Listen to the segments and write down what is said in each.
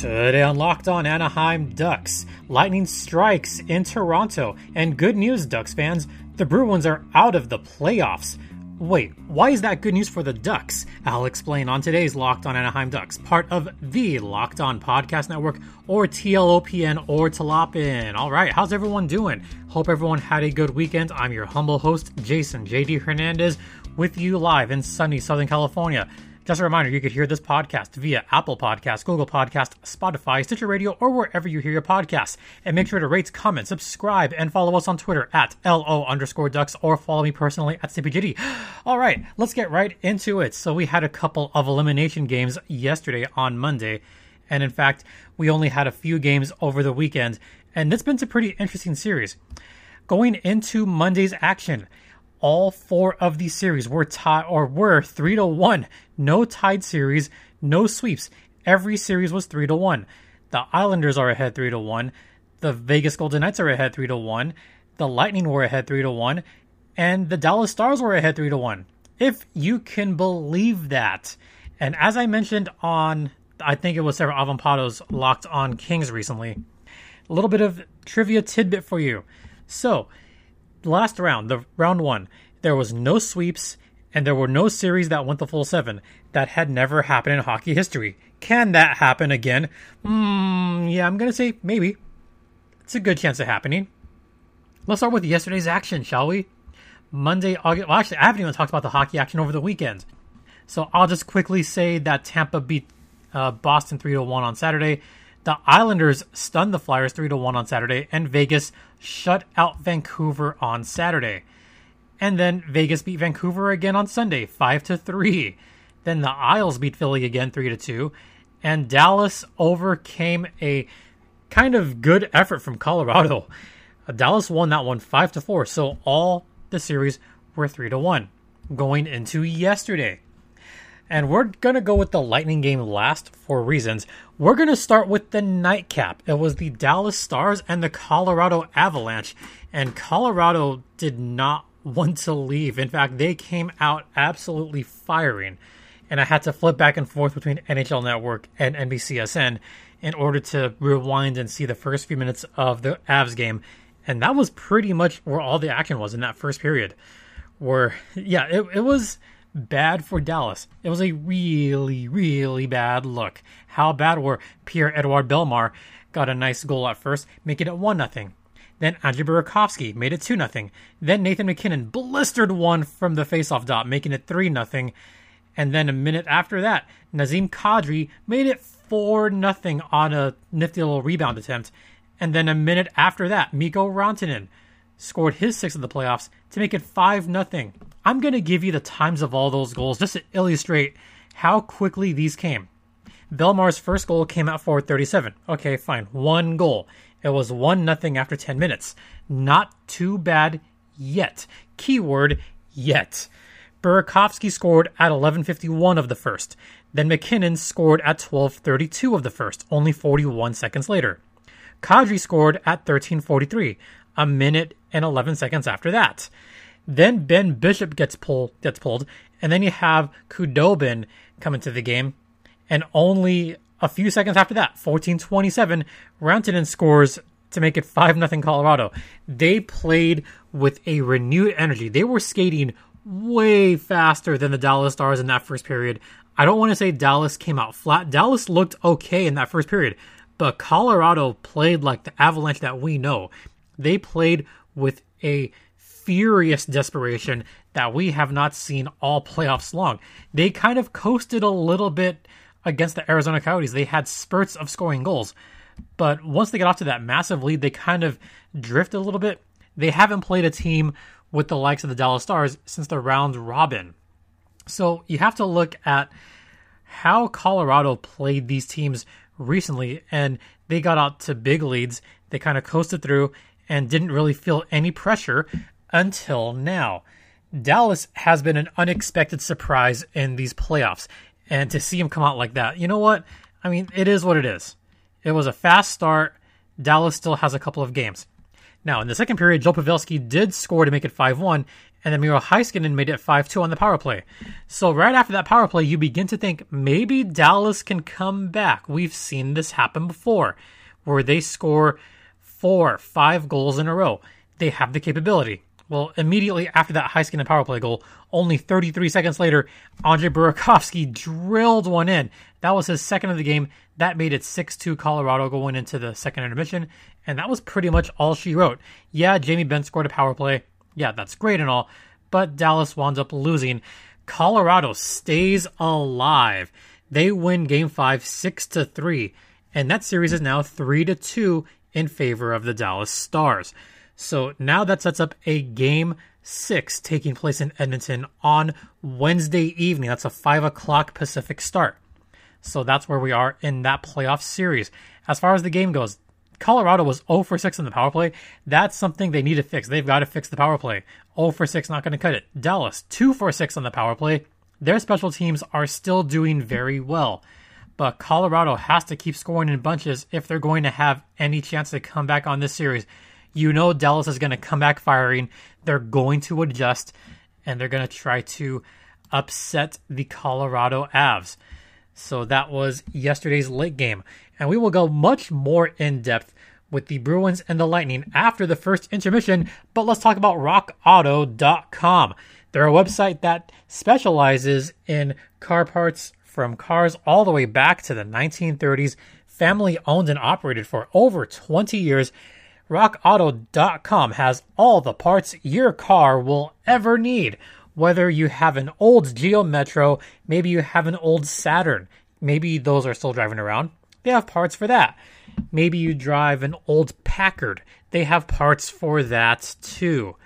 Today on Locked On Anaheim Ducks, lightning strikes in Toronto, and good news, Ducks fans, the Bruins are out of the playoffs. Wait, why is that good news for the Ducks? I'll explain on today's Locked On Anaheim Ducks, part of the Locked On Podcast Network, or TLOPN or Tlopin. All right, how's everyone doing? Hope everyone had a good weekend. I'm your humble host, Jason JD Hernandez, with you live in sunny Southern California. Just a reminder, you could hear this podcast via Apple Podcasts, Google Podcasts, Spotify, Stitcher Radio, or wherever you hear your podcasts. And make sure to rate, comment, subscribe, and follow us on Twitter at LO underscore ducks or follow me personally at CPGD. All right, let's get right into it. So we had a couple of elimination games yesterday on Monday. And in fact, we only had a few games over the weekend. And it's been a pretty interesting series. Going into Monday's action, all four of these series were tied or were three to one. No tied series, no sweeps. Every series was three to one. The Islanders are ahead three to one. The Vegas Golden Knights are ahead three to one. The Lightning were ahead three to one, and the Dallas Stars were ahead three to one. If you can believe that. And as I mentioned on, I think it was Sarah Avampado's Locked on Kings recently, a little bit of trivia tidbit for you. So last round, the round one, there was no sweeps and there were no series that went the full seven. That had never happened in hockey history. Can that happen again? Hmm, yeah, I'm gonna say maybe. It's a good chance of happening. Let's start with yesterday's action, shall we? Monday, August. Well, actually, I haven't even talked about the hockey action over the weekend. So I'll just quickly say that Tampa beat uh, Boston 3 to 1 on Saturday. The Islanders stunned the Flyers 3 to 1 on Saturday, and Vegas shut out Vancouver on Saturday. And then Vegas beat Vancouver again on Sunday, 5 to 3. Then the Isles beat Philly again 3 to 2, and Dallas overcame a kind of good effort from Colorado. Dallas won that one 5 to 4, so all the series were 3 to 1 going into yesterday. And we're going to go with the Lightning game last for reasons. We're going to start with the nightcap. It was the Dallas Stars and the Colorado Avalanche. And Colorado did not want to leave. In fact, they came out absolutely firing. And I had to flip back and forth between NHL Network and NBCSN in order to rewind and see the first few minutes of the Avs game. And that was pretty much where all the action was in that first period. Where, yeah, it, it was bad for Dallas. It was a really, really bad look. How bad were Pierre Edouard Bellemare got a nice goal at first, making it 1 0. Then Andrei Burakovsky made it 2 0. Then Nathan MacKinnon blistered one from the faceoff dot, making it 3 0. And then a minute after that, Nazem Kadri made it 4 0 on a nifty little rebound attempt. And then a minute after that, Mikko Rantanen scored his sixth of the playoffs to make it 5 0. I'm going to give you the times of all those goals just to illustrate how quickly these came. Bellemare's first goal came at 437. Okay, fine. One goal. It was 1 nothing after 10 minutes. Not too bad yet. Keyword yet. Burakovsky scored at 11:51 of the first. Then MacKinnon scored at 12:32 of the first, only 41 seconds later. Kadri scored at 13:43, a minute and 11 seconds after that. Then Ben Bishop gets pulled, gets pulled, and then you have Khudobin come into the game, and only a few seconds after that, 14:27, Rantanen scores to make it 5 0 Colorado. They played with a renewed energy. They were skating way faster than the Dallas Stars in that first period. I don't want to say Dallas came out flat. Dallas looked okay in that first period, but Colorado played like the Avalanche that we know. They played with a furious desperation that we have not seen all playoffs long. They kind of coasted a little bit against the Arizona Coyotes. They had spurts of scoring goals, but once they get off to that massive lead, they kind of drifted a little bit. They haven't played a team with the likes of the Dallas Stars since the round robin. So you have to look at how Colorado played these teams recently, and they got out to big leads. They kind of coasted through and didn't really feel any pressure until now. Dallas has been an unexpected surprise in these playoffs. And to see him come out like that, you know what? I mean, it is what it is. It was a fast start. Dallas still has a couple of games. Now, in the second period, Joe Pavelski did score to make it 5 1, and then Miro Heiskanen made it 5 2 on the power play. So, right after that power play, you begin to think maybe Dallas can come back. We've seen this happen before, where they score four, five goals in a row. They have the capability. Well, immediately after that Heiskanen power play goal, only 33 seconds later, Andre Burakovsky drilled one in. That was his second of the game. That made it 6 2 Colorado going into the second intermission. And that was pretty much all she wrote. Yeah, Jamie Benn scored a power play. Yeah, that's great and all. But Dallas winds up losing. Colorado stays alive. They win game five, 6 to 3. And that series is now 3 to 2 in favor of the Dallas Stars. So now that sets up a game six taking place in Edmonton on Wednesday evening. That's a five o'clock Pacific start. So that's where we are in that playoff series. As far as the game goes, Colorado was 0 for 6 in the power play. That's something they need to fix. They've got to fix the power play. 0 for 6, not going to cut it. Dallas, 2 for 6 on the power play. Their special teams are still doing very well. But Colorado has to keep scoring in bunches if they're going to have any chance to come back on this series. You know Dallas is going to come back firing. They're going to adjust and they're going to try to upset the Colorado Avs. So that was yesterday's late game. And we will go much more in depth with the Bruins and the Lightning after the first intermission. But let's talk about rockauto.com. They're a website that specializes in car parts from cars all the way back to the 1930s, family owned and operated for over 20 years. RockAuto.com has all the parts your car will ever need. Whether you have an old Geo Metro, maybe you have an old Saturn, maybe those are still driving around, they have parts for that. Maybe you drive an old Packard, they have parts for that too.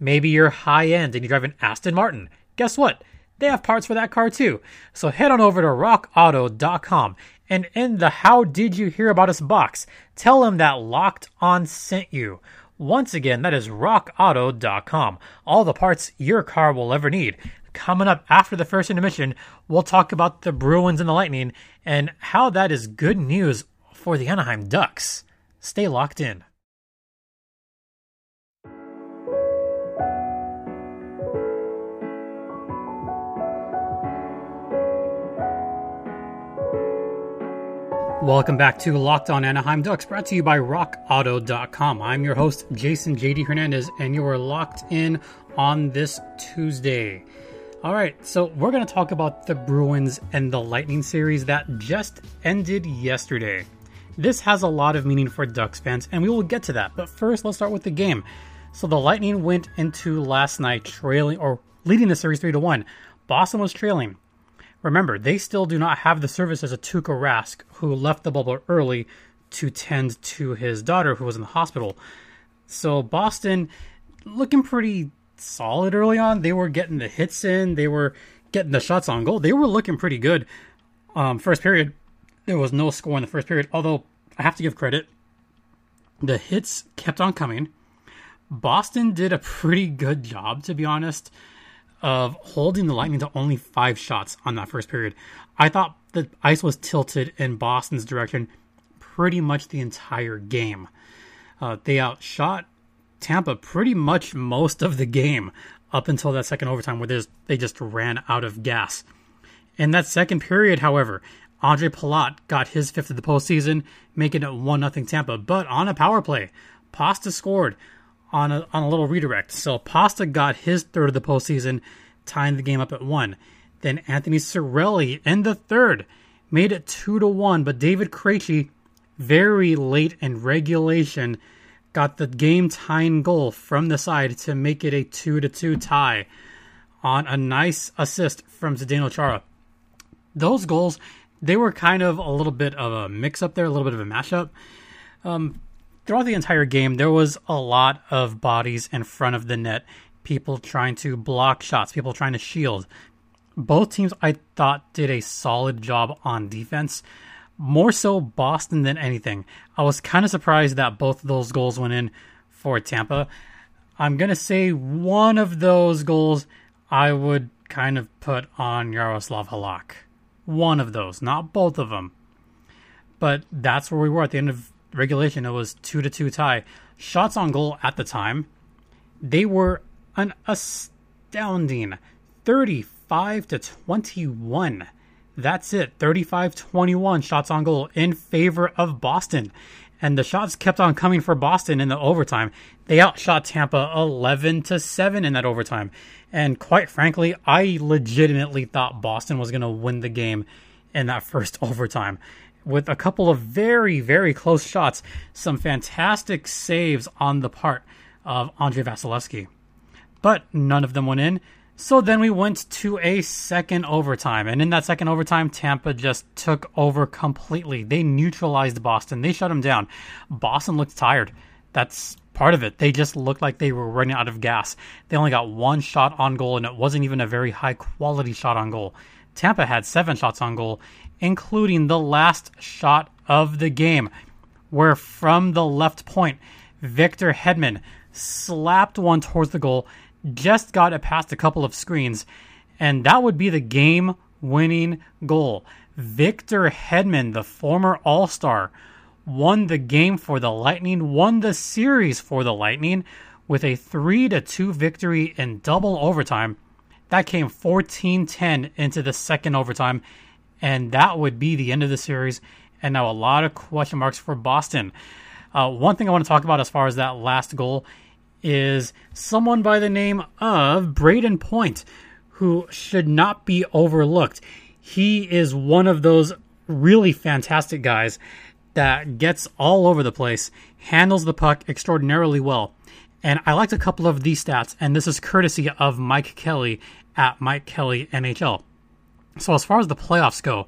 Maybe you're high end and you drive an Aston Martin. Guess what? They have parts for that car too. So head on over to rockauto.com and in the How Did You Hear About Us box, tell them that Locked On sent you. Once again, that is rockauto.com. All the parts your car will ever need. Coming up after the first intermission, we'll talk about the Bruins and the Lightning and how that is good news for the Anaheim Ducks. Stay locked in. Welcome back to Locked On Anaheim Ducks, brought to you by RockAuto.com. I'm your host, Jason JD Hernandez, and you are locked in on this Tuesday. All right, so we're going to talk about the Bruins and the Lightning series that just ended yesterday. This has a lot of meaning for Ducks fans, and we will get to that. But first, let's start with the game. So the Lightning went into last night trailing or leading the series 3 to 1. Boston was trailing. Remember, they still do not have the services of Tuukka Rask, who left the bubble early to tend to his daughter who was in the hospital. So Boston looking pretty solid early on. They were getting the hits in, they were getting the shots on goal. They were looking pretty good. Um, first period, there was no score in the first period, although I have to give credit. The hits kept on coming. Boston did a pretty good job, to be honest of holding the Lightning to only five shots on that first period. I thought the ice was tilted in Boston's direction pretty much the entire game. Uh, they outshot Tampa pretty much most of the game up until that second overtime where they just ran out of gas. In that second period, however, Ondrej Palat got his fifth of the postseason, making it 1 0 Tampa. But on a power play, Pasta scored on a, on a little redirect. So Pasta got his third of the postseason, tying the game up at one. Then Anthony Cirelli in the third made it two to one, but David Krejci, very late in regulation, got the game tying goal from the side to make it a two to two tie on a nice assist from Zdeno Chara. Those goals, they were kind of a little bit of a mix up there, a little bit of a mashup. Um, throughout the entire game, there was a lot of bodies in front of the net, people trying to block shots, people trying to shield. Both teams, I thought, did a solid job on defense. More so Boston than anything. I was kind of surprised that both of those goals went in for Tampa. I'm going to say one of those goals I would kind of put on Yaroslav Halak. One of those, not both of them. But that's where we were at the end of regulation, it was two to two tie. Shots on goal at the time, they were an astounding 35 to 21. That's it. 35 21 shots on goal in favor of Boston. And the shots kept on coming for Boston in the overtime. They outshot Tampa 11 to 7 in that overtime. And quite frankly, I legitimately thought Boston was going to win the game in that first overtime with a couple of very, very close shots, some fantastic saves on the part of Andrei Vasilevskiy. But none of them went in. So then we went to a second overtime. And in that second overtime, Tampa just took over completely. They neutralized Boston, they shut them down. Boston looked tired. That's part of it. They just looked like they were running out of gas. They only got one shot on goal, and it wasn't even a very high quality shot on goal. Tampa had seven shots on goal, including the last shot of the game, where from the left point, Victor Hedman slapped one towards the goal, just got it past a couple of screens, and that would be the game winning goal. Victor Hedman, the former All Star, won the game for the Lightning, won the series for the Lightning with a 3 to 2 victory in double overtime. That came 14 10 into the second overtime, and that would be the end of the series. And now a lot of question marks for Boston. Uh, one thing I want to talk about as far as that last goal is someone by the name of Brayden Point, who should not be overlooked. He is one of those really fantastic guys that gets all over the place, handles the puck extraordinarily well. And I liked a couple of these stats, and this is courtesy of Mike Kelly at Mike Kelly NHL. So, as far as the playoffs go,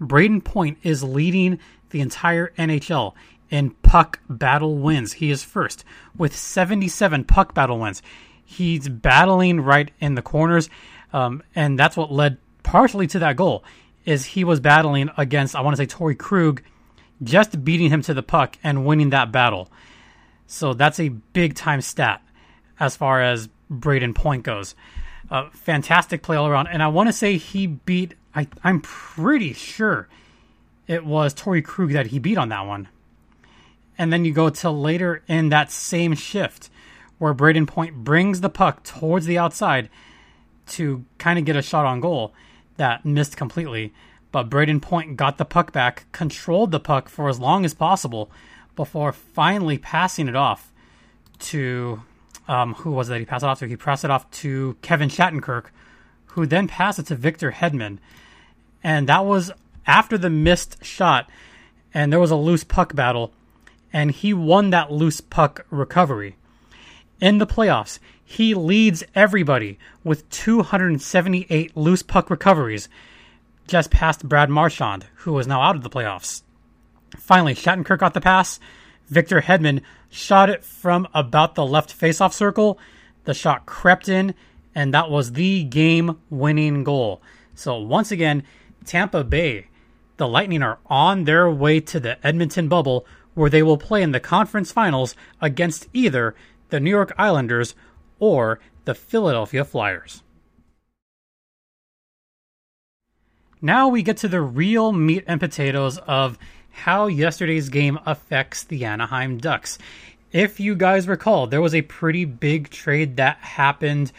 Brayden Point is leading the entire NHL in puck battle wins. He is first with 77 puck battle wins. He's battling right in the corners, um, and that's what led partially to that goal. Is he was battling against I want to say Torey Krug, just beating him to the puck and winning that battle. So that's a big time stat as far as Brayden Point goes. Uh, fantastic play all around, and I want to say he beat. I I'm pretty sure it was Torey Krug that he beat on that one. And then you go to later in that same shift where Brayden Point brings the puck towards the outside to kind of get a shot on goal that missed completely. But Brayden Point got the puck back, controlled the puck for as long as possible before finally passing it off to um, who was that he passed it off to? He passed it off to Kevin Shattenkirk, who then passed it to Victor Hedman. And that was after the missed shot, and there was a loose puck battle and he won that loose puck recovery. In the playoffs, he leads everybody with 278 loose puck recoveries, just past Brad Marchand, who is now out of the playoffs. Finally, Shattenkirk got the pass. Victor Hedman shot it from about the left faceoff circle. The shot crept in, and that was the game winning goal. So, once again, Tampa Bay, the Lightning are on their way to the Edmonton bubble where they will play in the conference finals against either the New York Islanders or the Philadelphia Flyers. Now we get to the real meat and potatoes of how yesterday's game affects the Anaheim Ducks. If you guys recall, there was a pretty big trade that happened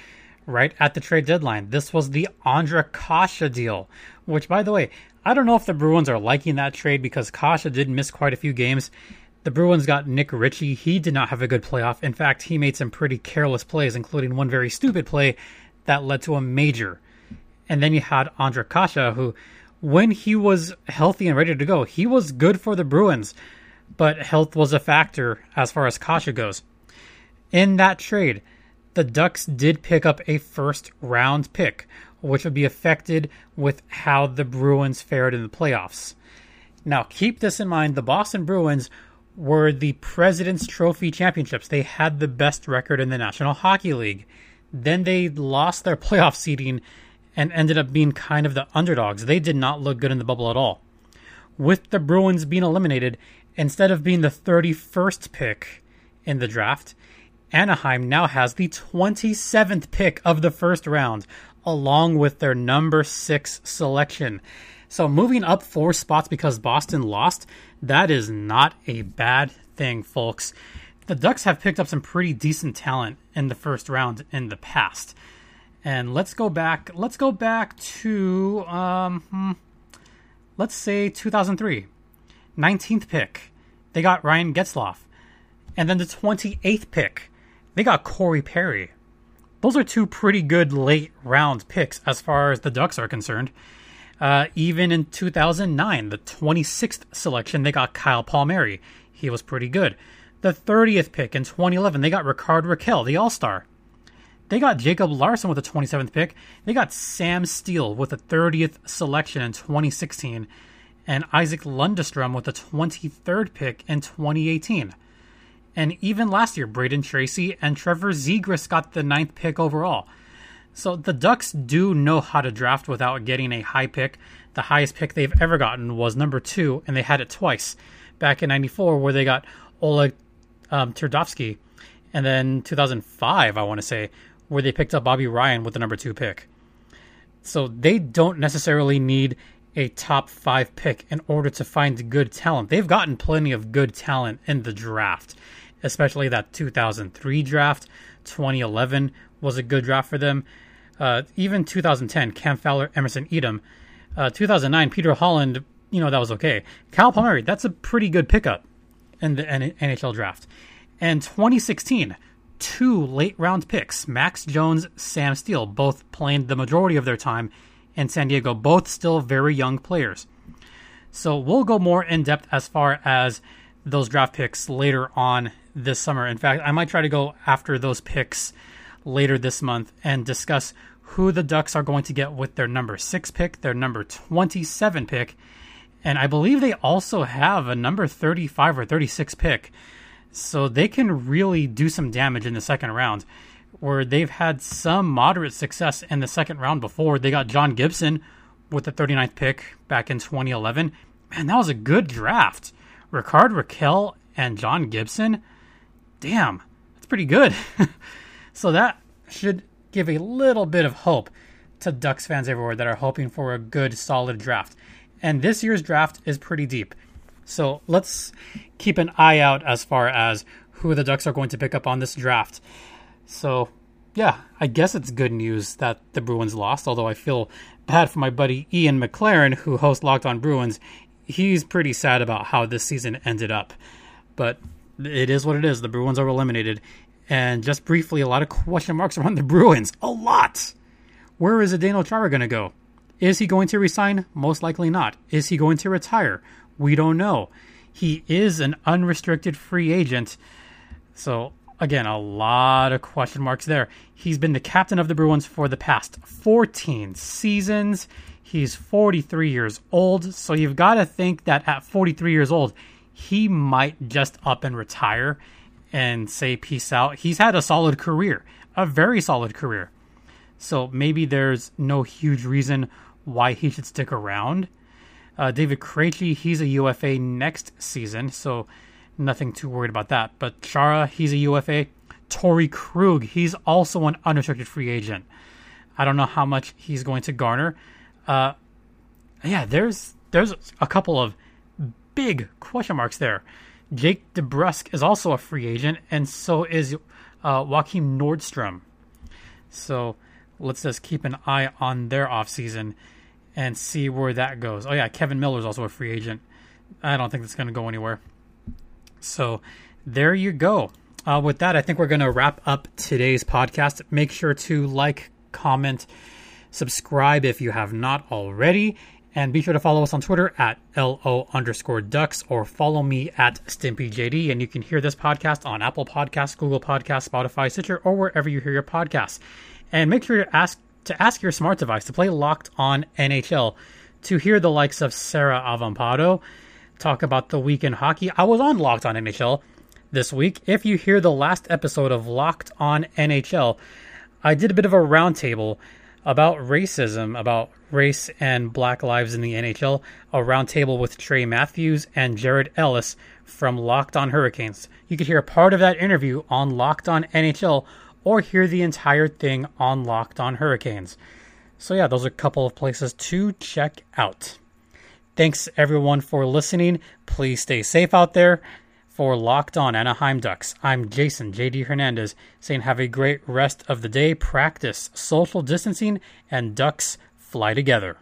right at the trade deadline. This was the Ondrej Kase deal, which, by the way, I don't know if the Bruins are liking that trade because Kase did miss quite a few games. The Bruins got Nick Ritchie. He did not have a good playoff. In fact, he made some pretty careless plays, including one very stupid play that led to a major. And then you had Ondrej Kase, who, when he was healthy and ready to go, he was good for the Bruins, but health was a factor as far as Kase goes. In that trade, the Ducks did pick up a first round pick, which would be affected with how the Bruins fared in the playoffs. Now, keep this in mind the Boston Bruins were the President's Trophy championships. They had the best record in the National Hockey League. Then they lost their playoff seeding and ended up being kind of the underdogs. They did not look good in the bubble at all. With the Bruins being eliminated, instead of being the 31st pick in the draft, Anaheim now has the 27th pick of the first round, along with their number six selection. So moving up four spots because Boston lost, that is not a bad thing, folks. The Ducks have picked up some pretty decent talent in the first round in the past. And let's go back. Let's go back to um, hmm, let's say 2003, 19th pick. They got Ryan Getzlaf, and then the 28th pick, they got Corey Perry. Those are two pretty good late round picks as far as the Ducks are concerned. Uh, even in 2009, the 26th selection, they got Kyle Palmieri. He was pretty good. The 30th pick in 2011, they got Rickard Rakell, the All Star. They got Jacob Larsson with the 27th pick. They got Sam Steel with the 30th selection in 2016. And Isaac Lundestrom with the 23rd pick in 2018. And even last year, Brayden Tracey and Trevor Zegras got the ninth pick overall. So the Ducks do know how to draft without getting a high pick. The highest pick they've ever gotten was number two, and they had it twice back in 94, where they got Oleg um, Tverdovsky. And then 2005, I want to say, where they picked up Bobby Ryan with the number two pick. So they don't necessarily need a top five pick in order to find good talent. They've gotten plenty of good talent in the draft, especially that 2003 draft. 2011 was a good draft for them. Uh, even 2010, Cam Fowler, Emerson Etem. Uh, 2009, Peter Holland, you know, that was okay. Kyle Palmieri, that's a pretty good pickup in the NHL draft. And 2016, two late round picks, Max Jones, Sam Steel, both playing the majority of their time in San Diego, both still very young players. So we'll go more in depth as far as those draft picks later on this summer. In fact, I might try to go after those picks later this month and discuss who the Ducks are going to get with their number six pick, their number 27 pick, and I believe they also have a number 35 or 36 pick. So they can really do some damage in the second round, where they've had some moderate success in the second round before. They got John Gibson with the 39th pick back in 2011. Man, that was a good draft. Rickard Rakell and John Gibson. Damn, that's pretty good. so that should give a little bit of hope to Ducks fans everywhere that are hoping for a good, solid draft. And this year's draft is pretty deep. So let's keep an eye out as far as who the Ducks are going to pick up on this draft. So, yeah, I guess it's good news that the Bruins lost, although I feel bad for my buddy Ian McLaren, who hosts Locked On Bruins. He's pretty sad about how this season ended up. But it is what it is. The Bruins are eliminated. And just briefly, a lot of question marks around the Bruins. A lot! Where is Zdeno Chara going to go? Is he going to resign? Most likely not. Is he going to retire? We don't know. He is an unrestricted free agent. So, again, a lot of question marks there. He's been the captain of the Bruins for the past 14 seasons. He's 43 years old. So, you've got to think that at 43 years old, he might just up and retire and say peace out. He's had a solid career, a very solid career. So, maybe there's no huge reason why he should stick around. Uh, David Krejci, he's a UFA next season, so nothing too worried about that. But Chara, he's a UFA. Torey Krug, he's also an unrestricted free agent. I don't know how much he's going to garner. Uh, yeah, there's there's a couple of big question marks there. Jake DeBrusk is also a free agent, and so is uh, Joakim Nordstrom. So let's just keep an eye on their offseason and see where that goes. Oh yeah, Kevan Miller is also a free agent. I don't think that's going to go anywhere. So there you go. Uh, with that, I think we're going to wrap up today's podcast. Make sure to like, comment, subscribe if you have not already, and be sure to follow us on Twitter at LO underscore ducks or follow me at StimpyJD. And you can hear this podcast on Apple Podcasts, Google Podcasts, Spotify, Stitcher, or wherever you hear your podcasts. And make sure to ask to ask your smart device to play Locked On NHL to hear the likes of Sarah Avampado talk about the week in hockey. I was on Locked On NHL this week. If you hear the last episode of Locked On NHL, I did a bit of a roundtable about racism, about race and black lives in the NHL, a roundtable with Trey Matthews and Jared Ellis from Locked On Hurricanes. You could hear part of that interview on Locked On NHL or hear the entire thing on Locked On Hurricanes. So, yeah, those are a couple of places to check out. Thanks everyone for listening. Please stay safe out there. For Locked On Anaheim Ducks, I'm Jason JD Hernandez saying have a great rest of the day, practice social distancing, and Ducks fly together.